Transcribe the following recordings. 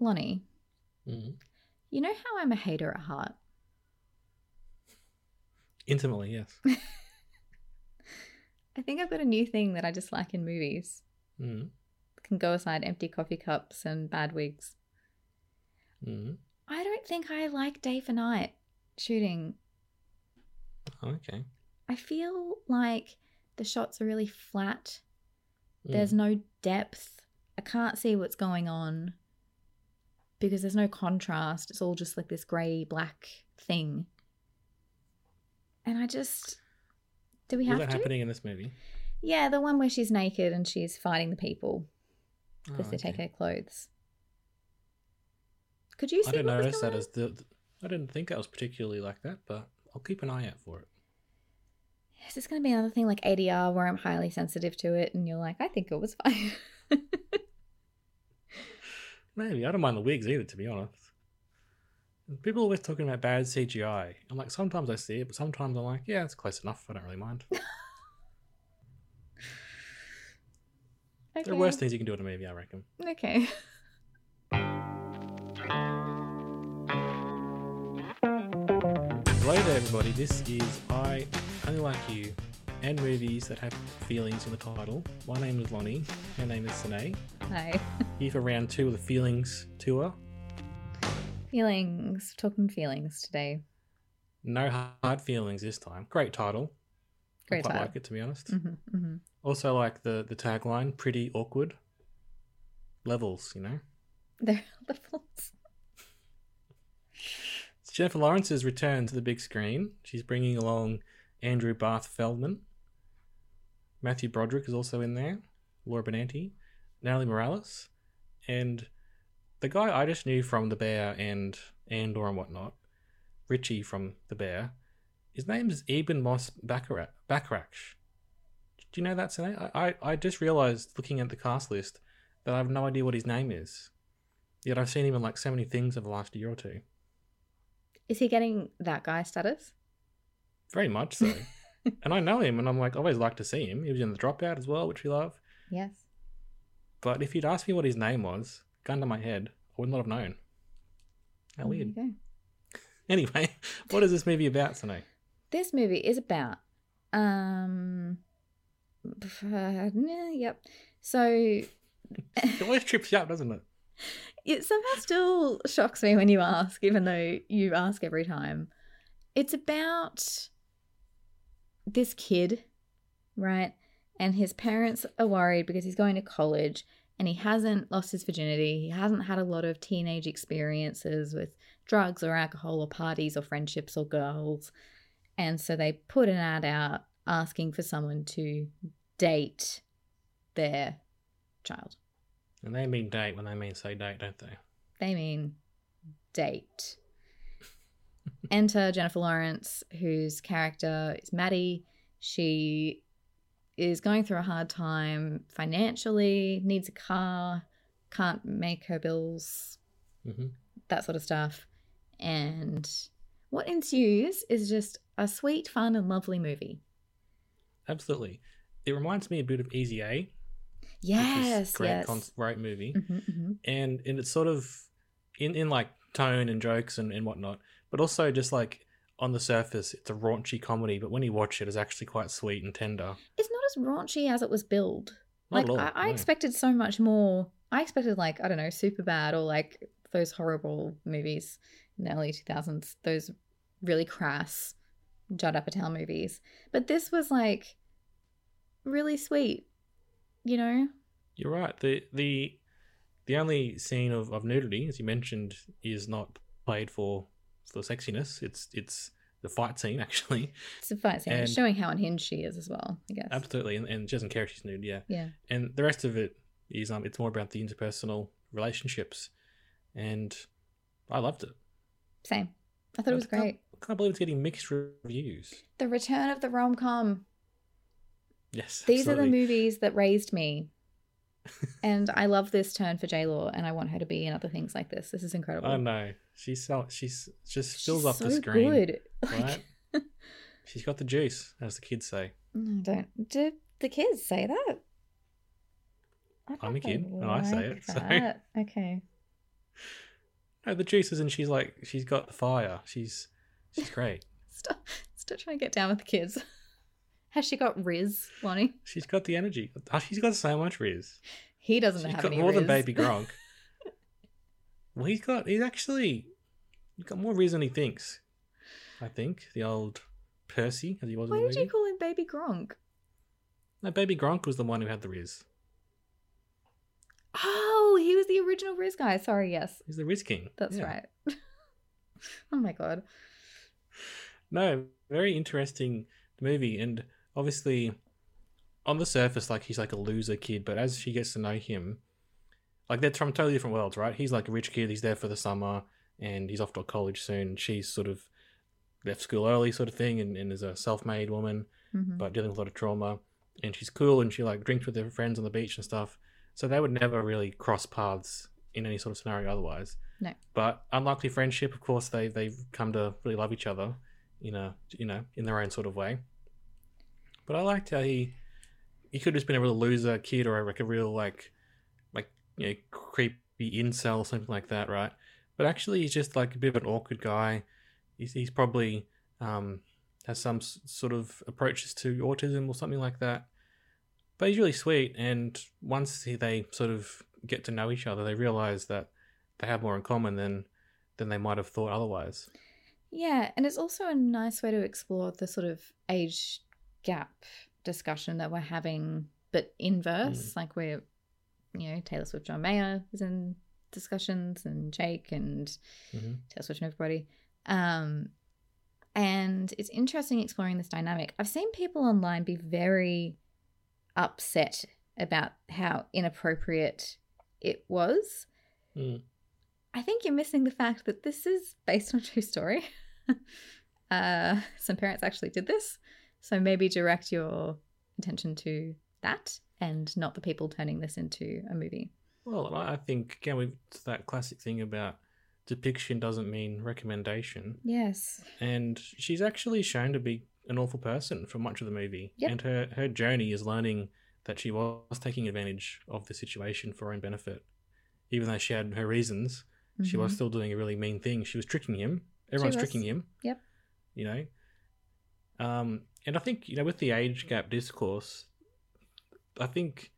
Lonnie, Mm. you know how I'm a hater at heart? Intimately, yes. I think I've got a new thing that I just like in movies. Mm. Can go aside empty coffee cups and bad wigs. Mm. I don't think I like day for night shooting. Okay. I feel like the shots are really flat. There's Mm. no depth. I can't see what's going on because there's no contrast. It's all just like this grey black thing. And I just do we Was have that to? happening in this movie? Yeah, the one where she's naked and she's fighting the people because Oh, they take her clothes. Could you see I didn't was notice that going as the, the- I didn't think that was particularly like that, but I'll keep an eye out for it. Is this going to be another thing like ADR where I'm highly sensitive to it and you're like, I think it was fine? Maybe I don't mind the wigs either, to be honest. People are always talking about bad CGI. I'm like, sometimes I see it, but sometimes I'm like, yeah, it's close enough. I don't really mind. There are worse things you can do in a movie, I reckon. Okay. Hello there, everybody. This is I Only Like You and movies that have feelings in the title. My name is Lonnie. Her name is Sine. Hi. Here for round two of the Feelings tour. Feelings. Talking feelings today. No hard feelings this time. Great title. Great I quite title. like it to be honest. hmm hmm Also like the the tagline, pretty awkward. Levels, you know. They're levels. It's Jennifer Lawrence's return to the big screen. She's bringing along Andrew Barth Feldman. Matthew Broderick is also in there. Laura Benanti, Natalie Morales, and the guy I just knew from The Bear and Andor and whatnot, Richie from The Bear. His name is Ebon Moss. Bachrach. Do you know that, Sine? I, I, I just realized looking at the cast list that I have no idea what his name is. Yet I've seen him in like so many things over the last year or two. Is he getting that guy status? Very much so. And I know him, and I'm like, I always like to see him. He was in the Dropout as well, which we love. Yes. But if you'd asked me what his name was, gun to my head, I would not have known. How There weird. Anyway, what is this movie about tonight? This movie is about um uh, yep. So It always trips you up, doesn't it? it somehow still shocks me when you ask, even though you ask every time. It's about this kid, right? And his parents are worried because he's going to college and he hasn't lost his virginity. He hasn't had a lot of teenage experiences with drugs or alcohol or parties or friendships or girls. And so they put an ad out asking for someone to date their child. And they mean date when they mean say date, don't they? They mean date. Enter Jennifer Lawrence, whose character is Maddie. She is going through a hard time financially, needs a car, can't make her bills, hmm that sort of stuff. And what ensues is just a sweet, fun, and lovely movie. Absolutely. It reminds me a bit of Easy A. Yes, great, yes. con- great movie. Mhm, mhm. and and it's sort of in in like tone and jokes and, and whatnot, but also just like on the surface, it's a raunchy comedy, but when you watch it, it's actually quite sweet and tender. It's not as raunchy as it was billed. Not like all, I, I no. expected so much more. I expected like I don't know, super bad or like those horrible movies in the early two thousands. Those really crass Judd Apatow movies. But this was like really sweet. You know, You're right. The the the only scene of, of nudity, as you mentioned, is not played for for sexiness. It's it's the fight scene actually. it's a fight scene. It's And- showing how unhinged she is as well. I guess. Absolutely, and, and she doesn't care if she's nude. Yeah, Yeah. and the rest of it is um, it's more about the interpersonal relationships, and I loved it. Same. I thought it was can't- great. I can't believe it's getting mixed reviews. The return of the rom com. Yes, These are the movies that raised me. And I love this turn for J Law, and I want her to be in other things like this. This is incredible. I know she's so she's just She's fills up so the screen, good. right? she's got the juice, as the kids say. No, don't. Do the kids say that? I'm a kid, and I say like it, so- that. Okay. No, the juice is, and she's like she's got the fire. She's she's great. Stop, stop trying to get down with the kids. Has she got Riz, Lonnie? She's got the energy. Oh, she's got so much riz. He doesn't She's have got any more than Baby Gronk. well, he's got he's actually he's got more riz than he thinks. I think the old Percy, as he was Why did you call him Baby Gronk? No, Baby Gronk was the one who had the riz. Oh, he was the original Riz guy. Sorry, yes, He's the Riz King. that's Yeah. right. oh my god. No, very interesting movie, and obviously, on the surface, like he's like a loser kid, but as she gets to know him, like they're from totally different worlds, right? He's like a rich kid, he's there for the summer, and he's off to college soon. She's sort of left school early, sort of thing, and, and is a self-made woman, Mhm. but dealing with a lot of trauma. And she's cool, and she like drinks with her friends on the beach and stuff. So they would never really cross paths in any sort of scenario otherwise. No. But unlikely friendship, of course, they they've come to really love each other in a you know in their own sort of way. But I liked how he he could have just been a real loser kid or like a real like like you know creepy incel or something like that, right? But actually, he's just like a bit of an awkward guy. He's he's probably um, has some sort of approaches to autism or something like that. But he's really sweet, and once he, they sort of get to know each other, they realize that they have more in common than than they might have thought otherwise. Yeah, and it's also a nice way to explore the sort of age gap discussion that we're having, but inverse. Like we're, you know, Taylor Swift, John Mayer is in discussions, and Jake and Mhm. Taylor Swift and everybody. Um, and it's interesting exploring this dynamic. I've seen people online be very upset about how inappropriate it was. Mm. I think you're missing the fact that this is based on a true story. uh, some parents actually did this, so maybe direct your attention to that and not the people turning this into a movie. Well, I I think again, we that classic thing about depiction doesn't mean recommendation, Yes. and she's actually shown to be an awful person for much of the movie. Yep. And her her journey is learning that she was taking advantage of the situation for her own benefit, even though she had her reasons. She was Mhm. still doing a really mean thing. She was tricking him. Everyone's tricking him. Yep. You know. Um, and I think you know with the age gap discourse, I think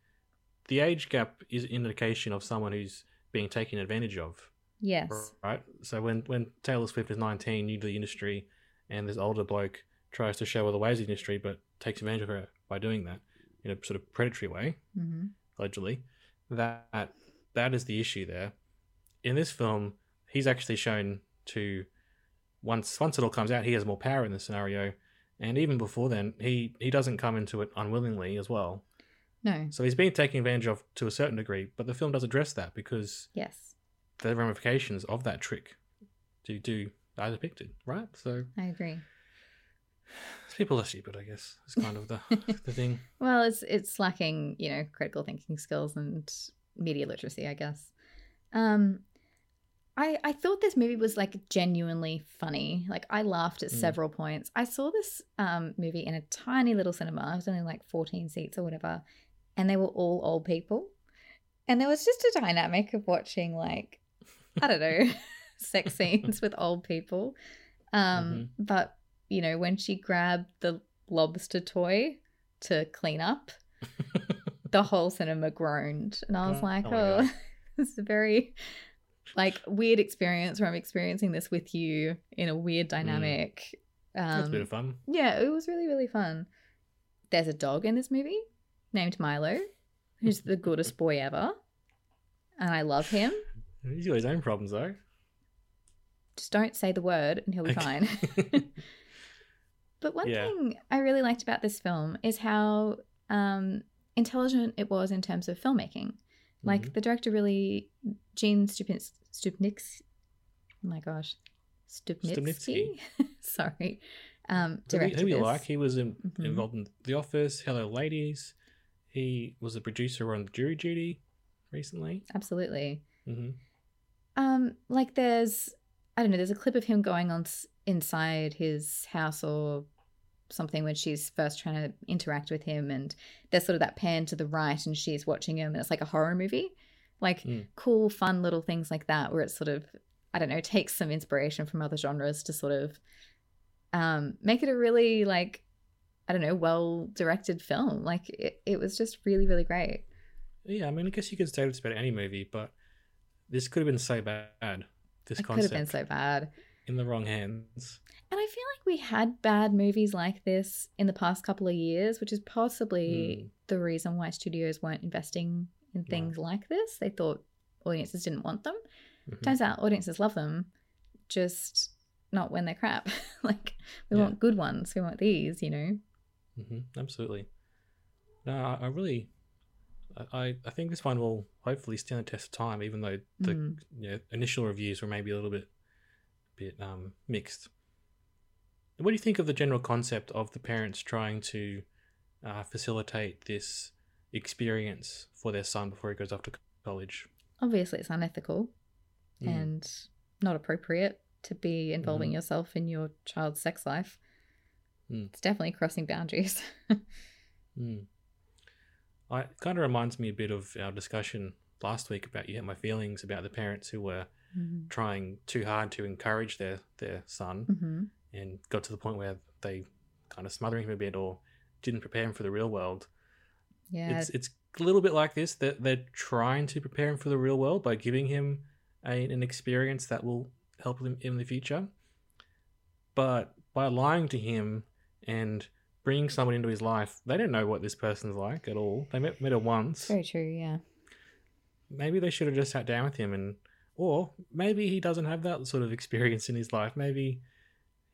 the age gap is an indication of someone who's being taken advantage of, Yes. right? So when when Taylor Swift is nineteen, new to the industry, and this older bloke tries to show her the ways of the industry, but takes advantage of her by doing that in a sort of predatory way, hmm allegedly, that that is the issue there. In this film, he's actually shown to once once it all comes out, he has more power in the scenario, and even before then, he he doesn't come into it unwillingly as well. No. So he's being taken advantage of to a certain degree, but the film does address that because Yes. the ramifications of that trick do do are depicted, right? So I agree. people are stupid, I guess. It's kind of the the thing. Well, it's it's lacking, you know, critical thinking skills and media literacy, I guess. Um, I I thought this movie was like genuinely funny. Like I laughed at Mm. several points. I saw this um movie in a tiny little cinema. It was only like fourteen seats or whatever, and they were all old people, and there was just a dynamic of watching like I don't know sex scenes with old people. Um, but you know when she grabbed the lobster toy to clean up, the whole cinema groaned, and I was Oh, like, oh oh, God. this is a very like weird experience where I'm experiencing this with you in a weird dynamic. That's a Um, bit of fun. yeah, it was really really fun. There's a dog in this movie named Milo, who's the goodest boy ever, and I love him. He's got his own problems though. Just don't say the word, and he'll be fine. But one Yeah. thing I really liked about this film is how um, intelligent it was in terms of filmmaking. Like Mhm. the director really, Gene Stupnitsky. Stupnitsky oh my gosh, Stupnitsky. Sorry, um, Who, directed who we this. like. He was in, Mhm. involved in The Office, Hello Ladies. He was a producer on Jury Duty recently. Absolutely. hmm Um, like there's, I don't know, there's a clip of him going on inside his house or something when she's first trying to interact with him, and there's sort of that pan to the right, and she's watching him, and it's like a horror movie, like Mm. cool, fun little things like that, where it sort of, I don't know, takes some inspiration from other genres to sort of, um, make it a really like, I don't know, well directed film. Like it, it was just really, really great. Yeah, I mean, I guess you could say this about any movie, but this could have been so bad. This It could have been so bad. In the wrong hands. And I feel like we had bad movies like this in the past couple of years, which is possibly Mm. the reason why studios weren't investing in things like this. They thought audiences didn't want them. Mhm. Turns out audiences love them, just not when they're crap. like, we Yeah. want good ones. We want these, you know? hmm absolutely. No, I, I really, I, I think this one will hopefully stand the test of time, even though the Mm. you know, initial reviews were maybe a little bit, bit um, mixed. What do you think of the general concept of the parents trying to uh, facilitate this experience for their son before he goes off to college? Obviously, it's unethical Mm. and not appropriate to be involving Mhm. yourself in your child's sex life. Mm. It's definitely crossing boundaries. Mm. I it kind of reminds me a bit of our discussion last week about you hit my feelings about the parents who were mm-hmm. trying too hard to encourage their their son hmm and got to the point where they kind of smothering him a bit or didn't prepare him for the real world. Yeah. It's it's a little bit like this that they're trying to prepare him for the real world by giving him a, an experience that will help him in the future. But by lying to him and bringing someone into his life, they don't know what this person's like at all. They met, met her once. Very true, yeah. Maybe they should have just sat down with him and, or maybe he doesn't have that sort of experience in his life. Maybe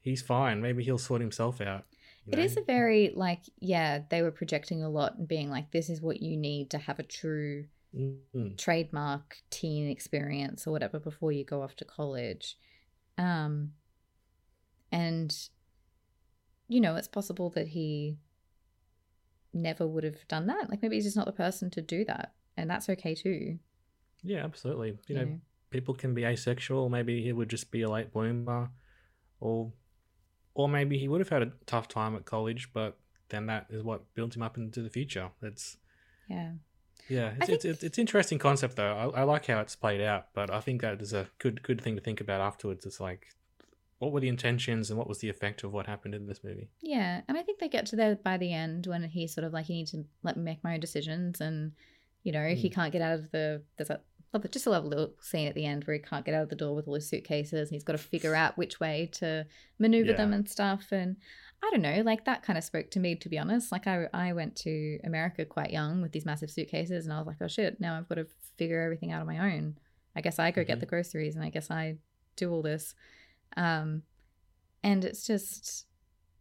he's fine. Maybe he'll sort himself out. you It know? is a very like yeah, they were projecting a lot and being like, this is what you need to have a true Mm, trademark teen experience or whatever before you go off to college. Um and you know, it's possible that he never would have done that. Like maybe he's just not the person to do that. And that's okay too. yeah, absolutely. You know? People can be asexual. Maybe he would just be a late bloomer, or or maybe he would have had a tough time at college, but then that is what built him up into the future. It's Yeah. yeah, it's think- it's it's interesting concept though. I, I like how it's played out, but I think that is a good good thing to think about afterwards. It's like, what were the intentions and what was the effect of what happened in this movie? Yeah, and I think they get to there by the end when he's sort of like, you need to let me make my own decisions, and you know he Mm. can't get out of the. There's a love- just a lovely little scene at the end where he can't get out of the door with all his suitcases, and he's got to figure out which way to maneuver them and stuff. And I don't know, like that kind of spoke to me to be honest. Like I I went to America quite young with these massive suitcases, and I was like, oh shit, now I've got to figure everything out on my own. I guess I go get Mhm. the groceries, and I guess I do all this. Um, and it's just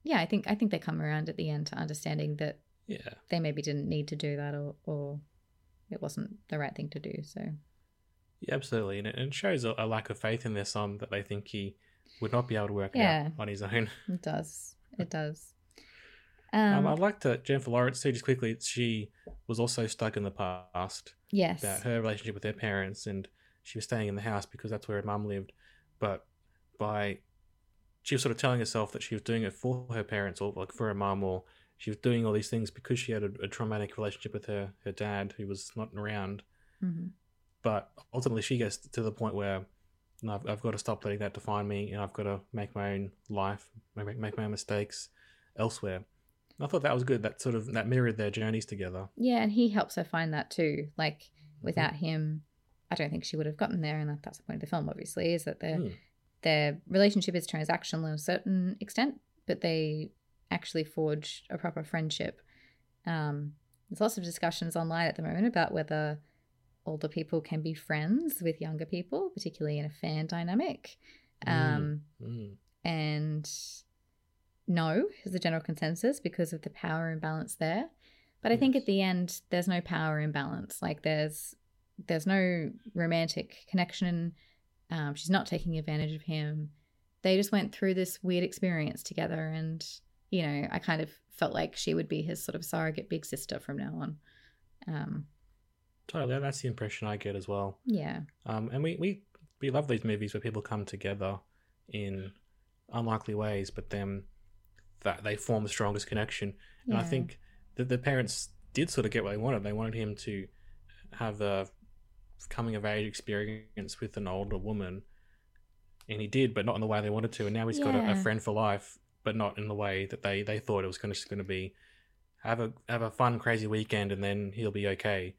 yeah i think i think they come around at the end to understanding that Yeah, they maybe didn't need to do that or or it wasn't the right thing to do so yeah, absolutely, and it, shows a, a lack of faith in their son that they think he would not be able to work Yeah. out on his own. it does it does Um, um, I'd like to Jennifer Lawrence too. Just quickly, she was also stuck in the past yes about her relationship with her parents, and she was staying in the house because that's where her mum lived. But by she was sort of telling herself that she was doing it for her parents or like for her mum, or she was doing all these things because she had a, a traumatic relationship with her her dad who was not around. Mhm. But ultimately, she gets to the point where. No, I've, I've got to stop letting that define me, and I've got to make my own life, make, make my own mistakes elsewhere. I thought that was good. That sort of that mirrored their journeys together. yeah and he helps her find that too like Mm-hmm. without him i don't think she would have gotten there and that, that's the point of the film obviously is that their Hmm. their relationship is transactional to a certain extent but they actually forge a proper friendship um, there's lots of discussions online at the moment about whether older people can be friends with younger people particularly in a fan dynamic um, Mm. and no is the general consensus because of the power imbalance there but i think at the end there's no power imbalance like there's there's no romantic connection. Um, she's not taking advantage of him. They just went through this weird experience together, and you know, I kind of felt like she would be his sort of surrogate big sister from now on. Um, Totally, that's the impression I get as well. yeah, Um, and we, we we love these movies where people come together in unlikely ways, but then that they form the strongest connection. And I think that the parents did sort of get what they wanted. They wanted him to have a coming of age experience with an older woman, and he did, but not in the way they wanted to. And now he's got a, a friend for life, but not in the way that they they thought it was going to just going to be. Have a have a fun crazy weekend, and then he'll be okay.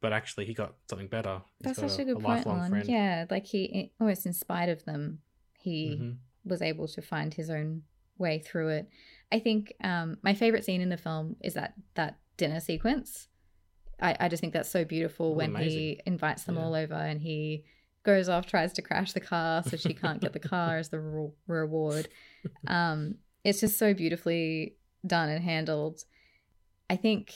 But actually, he got something better. He's that's such a good point, lifelong Lon. friend. Yeah, like he almost in spite of them, he Mhm. was able to find his own way through it. I think um, my favorite scene in the film is that that dinner sequence. I, I just think that's so beautiful Oh, when he invites them Yeah. all over and he goes off, tries to crash the car so she can't get the car as the re- reward. Um, it's just so beautifully done and handled. I think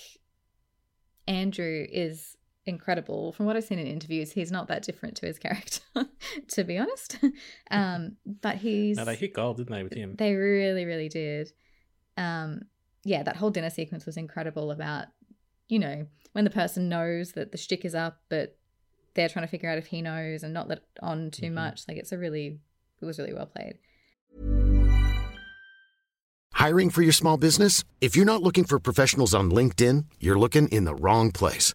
Andrew is incredible. From what I've seen in interviews, he's not that different to his character, to be honest. Um, but he's No, they hit gold, didn't they, with him? they really, really did. Um, yeah, that whole dinner sequence was incredible about, you know, when the person knows that the shtick is up, but they're trying to figure out if he knows and not let on too Mhm. much. Like it's a really, it was really well played. Hiring for your small business? If you're not looking for professionals on LinkedIn, you're looking in the wrong place.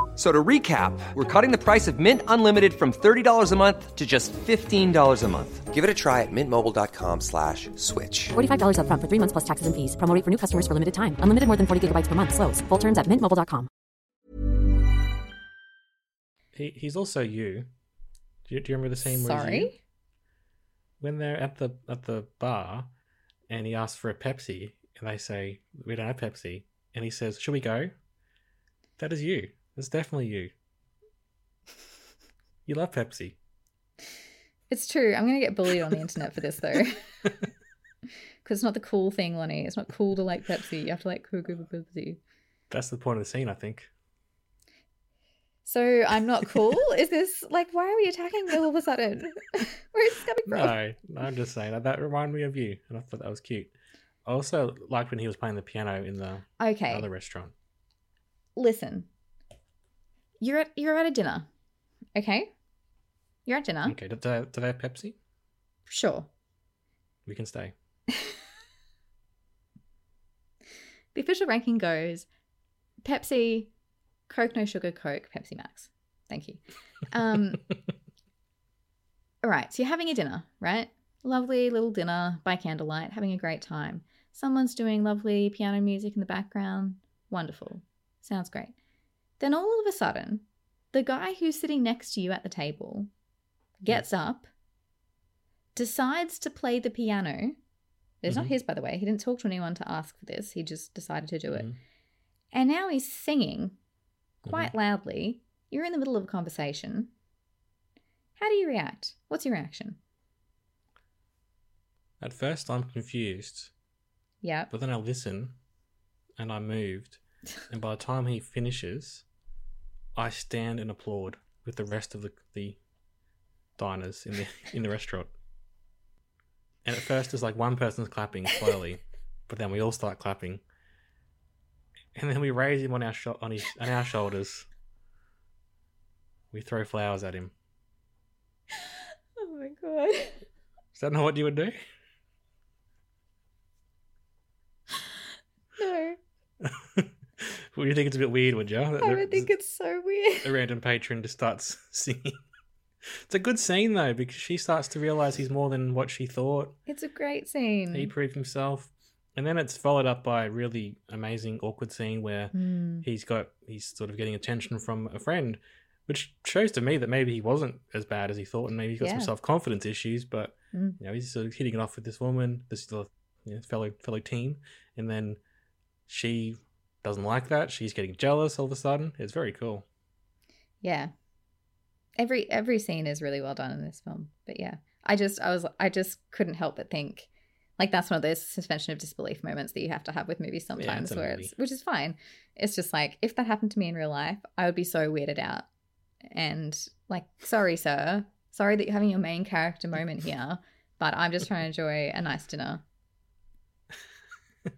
F- So to recap, we're cutting the price of Mint Unlimited from $30 a month to just $15 a month. Give it a try at mintmobile.com slash switch. $45 upfront for three months plus taxes and fees. Promo rate for new customers for limited time. Unlimited more than 40 gigabytes per month. Slows. Full terms at mintmobile.com. He, he's also you. Do, you. do you remember the scene where you? Sorry. when they're at the at the bar and he asks for a Pepsi and they say we don't have Pepsi and he says should we go? That is you. That's definitely you. You love Pepsi. It's true. I'm going to get bullied on the internet for this though. Because it's not the cool thing, Lonnie. It's not cool to like Pepsi. You have to like Coca Pepsi. That's the point of the scene, I think. So I'm not cool? Is this like, why are we attacking me all of a sudden? Where is this coming from? No, I'm just saying that that reminded me of you, and I thought that was cute. I also liked when he was playing the piano in the Okay. other restaurant. listen you're at you're at a dinner. Okay? You're at dinner. Okay, do they, do they have Pepsi? sure. We can stay. the official ranking goes pepsi coke no sugar coke pepsi max. Thank you. Um all right so you're having a dinner right? Lovely little dinner by candlelight having a great time. Someone's doing lovely piano music in the background. Wonderful. Sounds great then all of a sudden the guy who's sitting next to you at the table gets up decides to play the piano it's not Mhm. his by the way he didn't talk to anyone to ask for this he just decided to do it Mhm. and now he's singing Mm-hmm. quite loudly. You're in the middle of a conversation. How do you react? What's your reaction? At first, I'm confused, Yeah. but then I listen, and I'm moved. And by the time he finishes, I stand and applaud with the rest of the the diners in the in the restaurant. And at first, it's like one person's clapping slowly, but then we all start clapping, and then we raise him on our sho- on his on our shoulders. We throw flowers at him. Oh my god. Is that not what you would do? No. Would you think it's a bit weird, would you? I would think it's so weird. a random patron just starts singing. It's a good scene though because she starts to realize he's more than what she thought. It's a great scene. He proved himself, and then it's followed up by a really amazing awkward scene where Mm. he's got he's sort of getting attention from a friend, which shows to me that maybe he wasn't as bad as he thought, and maybe he's got some self confidence issues. But Mm. you know, he's sort of hitting it off with this woman, this you know, fellow fellow team, and then she doesn't like that. She's getting jealous all of a sudden. It's very cool. Yeah. Every every scene is really well done in this film. But yeah. I just I was I just couldn't help but think like that's one of those suspension of disbelief moments that you have to have with movies sometimes a where movie. it's which is fine. It's just like if that happened to me in real life, I would be so weirded out. And like, sorry, sir. Sorry that you're having your main character moment here, but I'm just trying to enjoy a nice dinner.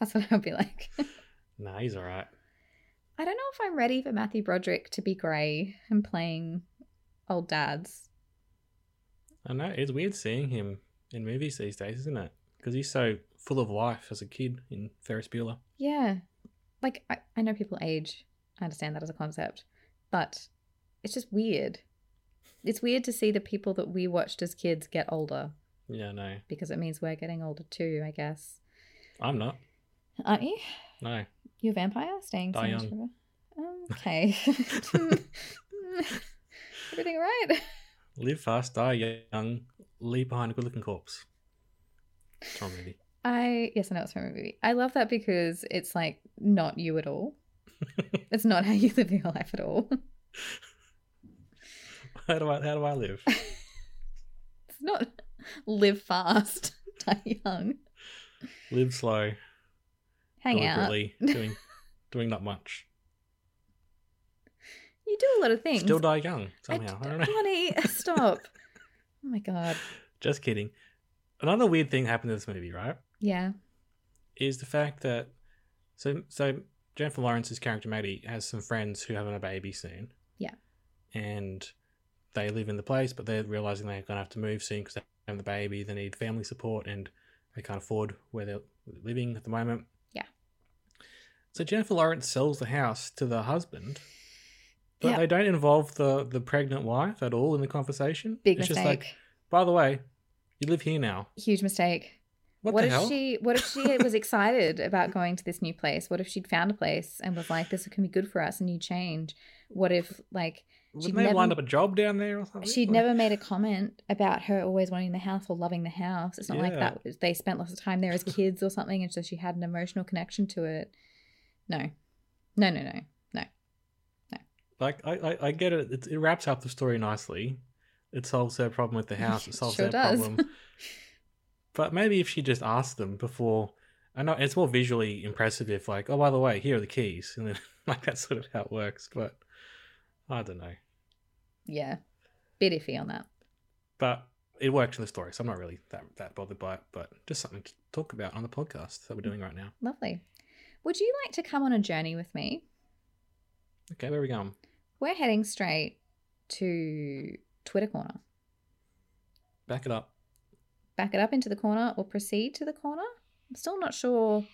That's what I would be like. Nah, he's all right. I don't know if I'm ready for Matthew Broderick to be grey and playing old dads. I know it's weird seeing him in movies these days, isn't it? Because he's so full of life as a kid in Ferris Bueller. Yeah. Like, I, I know people age. I understand that as a concept. But it's just weird. It's weird to see the people that we watched as kids get older Yeah, no, because it means we're getting older too, I guess. I'm not. Aren't you? No, You're a vampire staying Die young. forever? Okay. Everything right? live fast, die young, leave behind a good-looking corpse. Tom movie. I yes, I know it's from a movie. I love that because it's like not you at all. it's not how you live your life at all. How do I how do I live? It's not live fast, die young, live slow, hang out. doing doing not much. You do a lot of things. Still die young somehow. I, d- don't know. Honey, stop. oh my god. Just kidding. Another weird thing happened in this movie, right? Yeah. Is the fact that so so Jennifer Lawrence's character Maddie has some friends who having a baby soon. Yeah. And they live in the place, but they're realizing they're going to have to move soon because they're having the baby. They need family support, and they can't afford where they're living at the moment. Yeah. So Jennifer Lawrence sells the house to the husband, but Yeah. they don't involve the the pregnant wife at all in the conversation. Big it's mistake. just like, by the way, you live here now. Huge mistake. What, What, the if hell? she what if she was excited about going to this new place? What if she'd found a place and was like, This can be good for us, a new change? What if like have never- lined up a job down there or something? She'd never made a comment about her always wanting the house or loving the house. It's not like that. They spent lots of time there as kids or something, and so she had an emotional connection to it. No, no, no, no, no. Like I, I, I get it. it. It wraps up the story nicely. It solves their problem with the house. It solves Sure their does. problem. but maybe if she just asked them before, I know it's more visually impressive if like, oh by the way, here are the keys, and then like that's sort of how it works. But I don't know. Yeah, bit iffy on that. But it worked in the story, so I'm not really that that bothered by it. But just something to talk about on the podcast that we're doing right now. Lovely. Would you like to come on a journey with me? Okay, where are we going? We're heading straight to Twitter corner. Back it up. Back it up into the corner or proceed to the corner. I'm still not sure.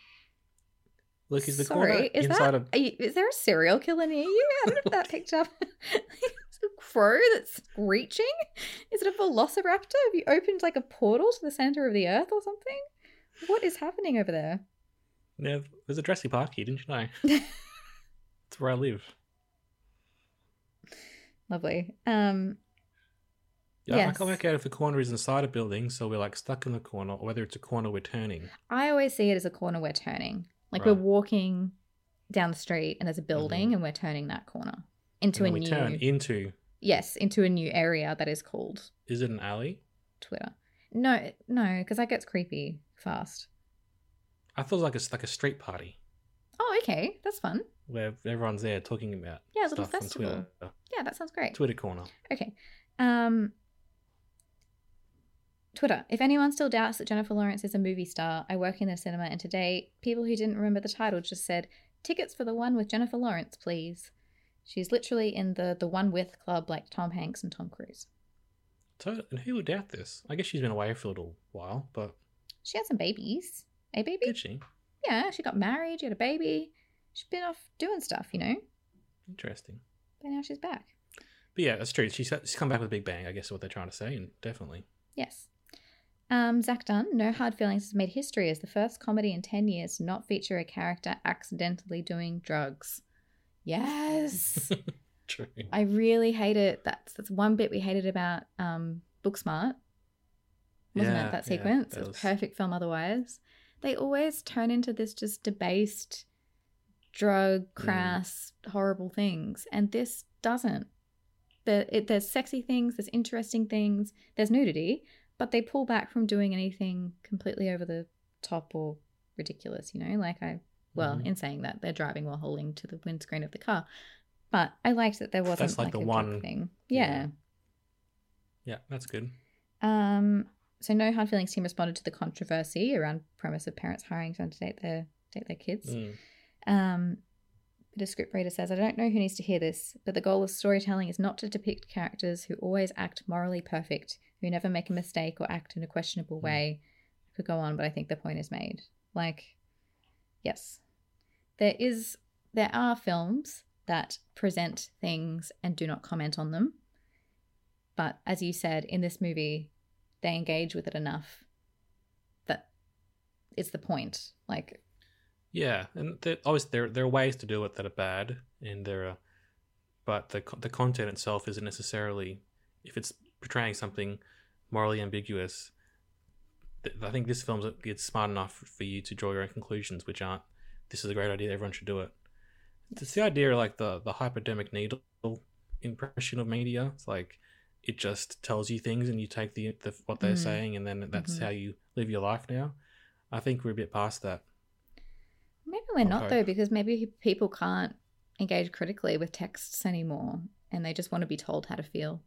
Look, is the Sorry, corner is inside that of you, is there a serial killer near you? I don't know if that picked up. Is it a crow that's screeching? Is it a velociraptor? Have you opened like a portal to the center of the earth or something? What is happening over there? Yeah, there's a Jurassic Park here, didn't you know? It's where I live. Lovely. Um, Yeah, I Yes. can't work out if the corner is inside a building, so we're like stuck in the corner, or whether it's a corner we're turning. I always see it as a corner we're turning. Like Right. we're walking down the street and there's a building Mhm. and we're turning that corner into a we new turn into. yes into a new area that is called Is it an alley? Twitter. No, no, because that gets creepy fast. I thought like it's like a street party Oh, okay, that's fun. where everyone's there talking about Yeah, a little festival. Yeah, that sounds great. Twitter corner. Okay. Um Twitter. If anyone still doubts that Jennifer Lawrence is a movie star, I work in the cinema and today people who didn't remember the title just said, "Tickets for the one with Jennifer Lawrence, please." She's literally in the the one with club like Tom Hanks and Tom Cruise. So, and who would doubt this? I guess she's been away for a little while, but She had some babies. A baby? did she? Yeah, she got married, she had a baby. She's been off doing stuff, you know. Interesting. But now she's back. But yeah, that's true. She's she's come back with a big bang. I guess is what they're trying to say, and definitely. Yes. Um, Zach Dunn, No Hard Feelings has made history as the first comedy in 10 years to not feature a character accidentally doing drugs. Yes. True. I really hate it. That's that's one bit we hated about um, Booksmart, wasn't Yeah, it? That yeah, sequence. that it was was- perfect film otherwise. They always turn into this just debased, drug, Mm. crass, horrible things, and this doesn't. There, it, there's sexy things, there's interesting things, there's nudity, but they pull back from doing anything completely over the top or ridiculous. You know, like I. Well, Mhm. in saying that, they're driving while holding to the windscreen of the car. But I liked that there wasn't That's like like, the one- thing. yeah. Yeah. Yeah, that's good. Um. So no hard feelings team responded to the controversy around premise of parents hiring someone to date their date their kids. Mm. Um. But a scriptwriter says, I don't know who needs to hear this, but the goal of storytelling is not to depict characters who always act morally perfect, who never make a mistake or act in a questionable way. I could go on, but I think the point is made. Like, yes, there is, there are films that present things and do not comment on them. But as you said, in this movie, they engage with it enough that it's the point. Like, Yeah, and there, obviously there there are ways to do it that are bad, and there are, but the the content itself isn't necessarily if it's portraying something morally ambiguous. th- I think this film's it's smart enough for you to draw your own conclusions, which aren't. This is a great idea. Everyone should do it. It's the idea of like the the hypodermic needle impression of media. It's like it just tells you things, and you take the, the what they're Mm. saying, and then that's Mhm. how you live your life now. I think we're a bit past that. Maybe we're not Okay. though, because maybe people can't engage critically with texts anymore, and they just want to be told how to feel.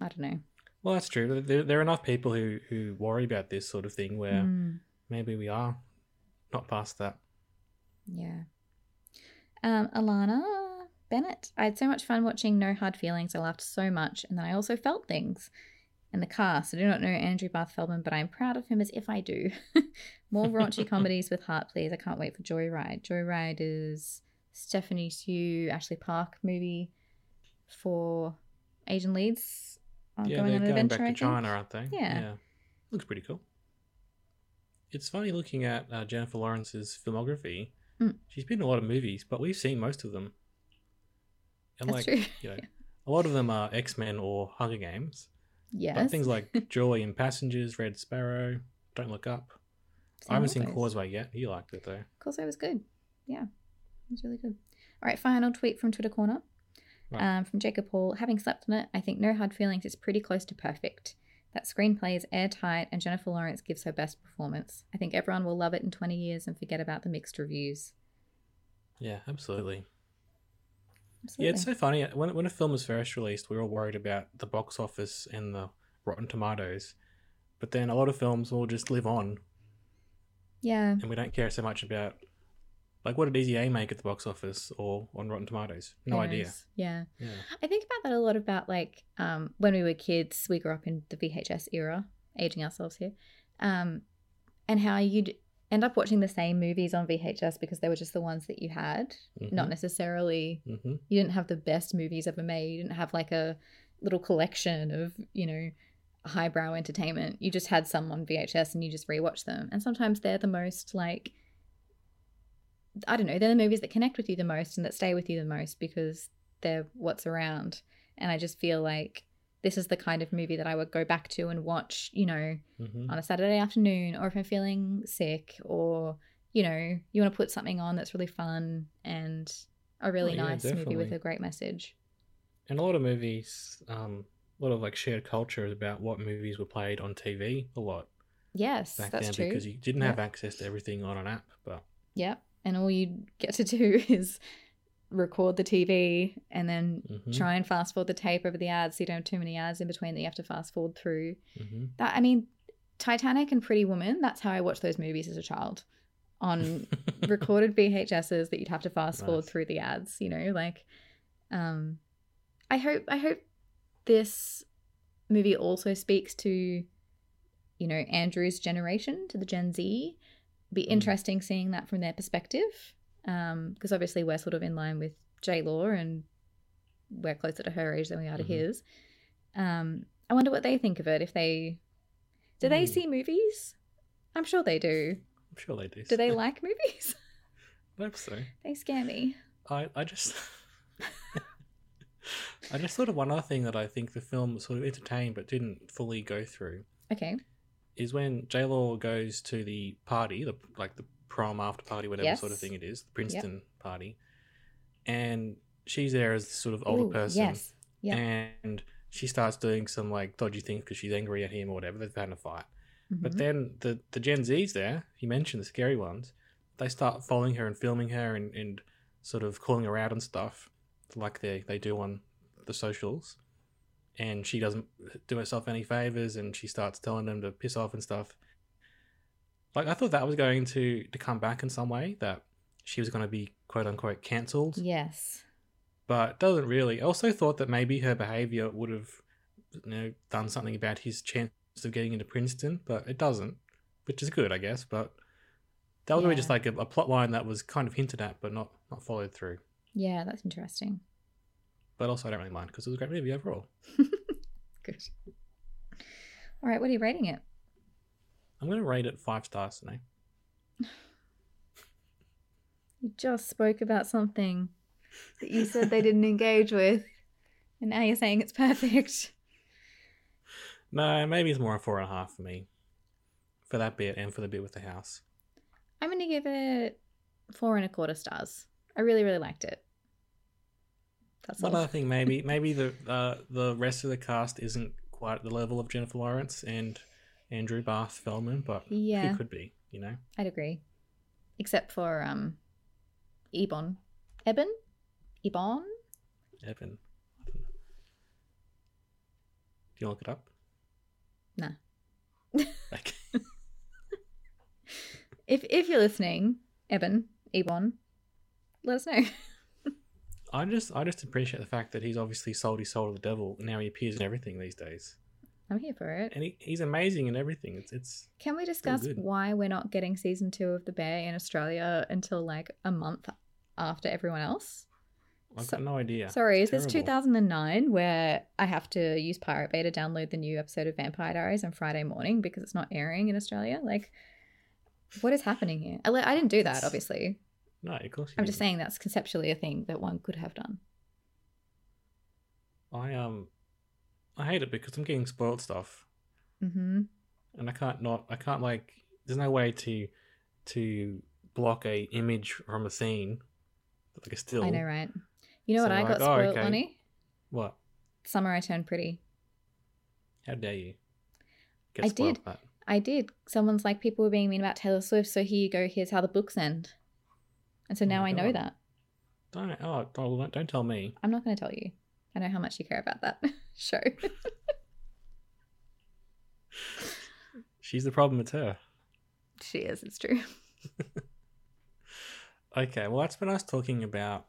I don't know. Well, that's true. There, there are enough people who, who worry about this sort of thing where Mm, maybe we are not past that. yeah. Um, Alana Bennett. I had so much fun watching No Hard Feelings. I laughed so much, and then I also felt things. In the cast, I do not know Andrew Barth Feldman, but I'm proud of him as if I do. More raunchy comedies with heart, please. I can't wait for Joyride. Joyride is Stephanie Hsu, Ashley Park movie for Asian leads on yeah, going they're on an going adventure. back to China, aren't they? Yeah. Looks pretty cool. It's funny looking at uh, Jennifer Lawrence's filmography. Mm. She's been in a lot of movies, but we've seen most of them. And That's like, true. you know, a lot of them are X Men or Hunger Games. Yes. But things like Joy and Passengers, Red Sparrow, Don't Look Up. I haven't seen those. Causeway yet. You liked it though. Causeway was good. Yeah, it was really good. All right, final tweet from Twitter Corner. Right. Um, from Jacob Hall. Having slept on it, I think No Hard Feelings is pretty close to perfect. That screenplay is airtight, and Jennifer Lawrence gives her best performance. I think everyone will love it in 20 years and forget about the mixed reviews. Yeah, absolutely. Absolutely. Yeah, it's so funny. When when a film was first released, we were all worried about the box office and the Rotten Tomatoes, but then a lot of films will just live on, yeah. and we don't care so much about like what did Easy A make at the box office or on Rotten Tomatoes. No who idea. Yeah. Yeah, I think about that a lot about like um, when we were kids, we grew up in the VHS era, aging ourselves here, um, and how you'd end up watching the same movies on VHS because they were just the ones that you had, not necessarily hmm you didn't have the best movies ever made. You didn't have like a little collection of, you know, highbrow entertainment. You just had some on VHS and you just rewatch them. And sometimes they're the most like I don't know, they're the movies that connect with you the most and that stay with you the most because they're what's around. And I just feel like this is the kind of movie that I would go back to and watch, you know, hmm on a Saturday afternoon or if I'm feeling sick or, you know, you want to put something on that's really fun and a really Oh, yeah, nice movie with a great message. And a lot of movies, um, a lot of like shared culture is about what movies were played on TV a lot Yes, back that's then true. because you didn't have Yep. access to everything on an app. But Yep. And all you get to do is record the TV and then Mhm. try and fast forward the tape over the ads so you don't have too many ads in between that you have to fast forward through. hmm That I mean, Titanic and Pretty Woman, that's how I watched those movies as a child. On recorded VHSs that you'd have to fast forward Nice. through the ads, you know, like um I hope I hope this movie also speaks to you know Andrew's generation to the Gen Z. Be Mm. interesting seeing that from their perspective. Um because obviously we're sort of in line with J Law and we're closer to her age than we are to Mhm. his. Um, I wonder what they think of it. If they do, they Mm. see movies. I'm sure they do. I'm sure they do. Do they like movies? I hope so. they scare me. I, I just I just thought of one other thing that I think the film sort of entertained but didn't fully go through Okay. is when J Law goes to the party, the like the prom after party, whatever Yes. sort of thing it is, the Princeton party, and she's there as this sort of older Ooh, person, Yes. Yeah. and she starts doing some like dodgy things because she's angry at him or whatever. They've had a fight, but Mhm. then the the Gen Zs there, he mentioned the scary ones, they start following her and filming her and, and sort of calling her out and stuff, like they they do on the socials. And she doesn't do herself any favors, and she starts telling them to piss off and stuff. Like I thought that was going to to come back in some way, that she was going to be quote unquote cancelled, yes. but doesn't really. I also thought that maybe her behavior would have, you know, done something about his chance of getting into Princeton, but it doesn't, which is good, I guess. But that was really just like a, a plot line that was kind of hinted at, but not not followed through. Yeah, that's interesting. But also, I don't really mind because it was a great movie overall. Good. All right, what are you rating it? I'm going to rate it five stars today. You just spoke about something that you said they didn't engage with, and now you're saying it's perfect. No, maybe it's more a four and a half for me, for that bit and for the bit with the house. I'm going to give it four and a quarter stars. I really, really liked it. That's One all. other thing, maybe maybe the uh, the rest of the cast isn't quite at the level of Jennifer Lawrence and Andrew Barth Feldman, but Yeah. he could be, you know. I'd agree. Except for um, Ebon. Eben? Ebon? Don't know. Do you look it up? Nah. Okay. If if you're listening, Eben, Ebon, let us know. I just I just appreciate the fact that he's obviously sold his soul to the devil and now he appears in everything these days. I'm here for it. And he, he's amazing in everything. It's it's Can we discuss why we're not getting season two of The Bear in Australia until like a month after everyone else? I've So- got no idea. Sorry, is It's this 2009 where I have to use Pirate Bay to download the new episode of Vampire Diaries on Friday morning because it's not airing in Australia? Like, what is happening here? I, I didn't do that, obviously. No, of course. you I'm just didn't. saying that's conceptually a thing that one could have done. I um I hate it because I'm getting spoiled stuff. hmm and I can't not I can't like there's no way to to block a image from a scene like a still. I know, right? You know what I like, got oh, spoiled, okay. Lonnie? What? Summer I Turned Pretty. How dare you? Get I did. That. I did. Someone's like, people were being mean about Taylor Swift, so here you go, here's how the books end. And so Oh now I know that. Don't oh don't, don't tell me. I'm not going to tell you. I know how much you care about that show. She's the problem. It's her. she is, it's true. Okay, well that's been us talking about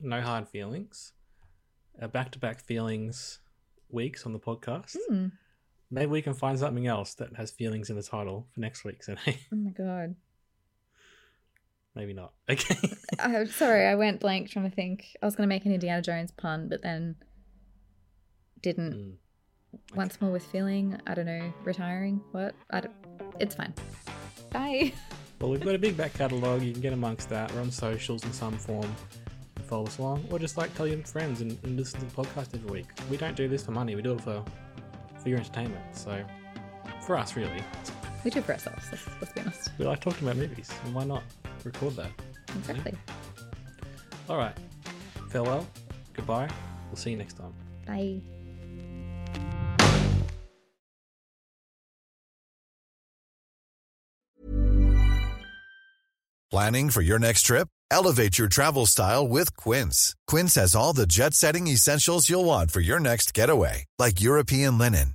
no hard feelings, uh, back-to-back feelings weeks on the podcast. Hmm. Maybe we can find something else that has feelings in the title for next week's. Oh my god. Maybe not. Okay. I'm sorry, I went blank trying to think. I was going to make an Indiana Jones pun, but then didn't. Mm. Once more with feeling. I don't know. Retiring. What? I don't, it's fine. Bye. Well, we've got a big back catalogue. You can get amongst that. We're on socials in some form. Follow us along, or just like tell your friends and, and listen to the podcast every week. We don't do this for money. We do it for for your entertainment. So, for us, really, We do it for ourselves. Let's, let's be honest. we like talking about movies, and why not record that? Exactly. All right. Farewell. Goodbye. We'll see you next time. Bye. Planning for your next trip? Elevate your travel style with Quince. Quince has all the jet setting essentials you'll want for your next getaway, like European linen,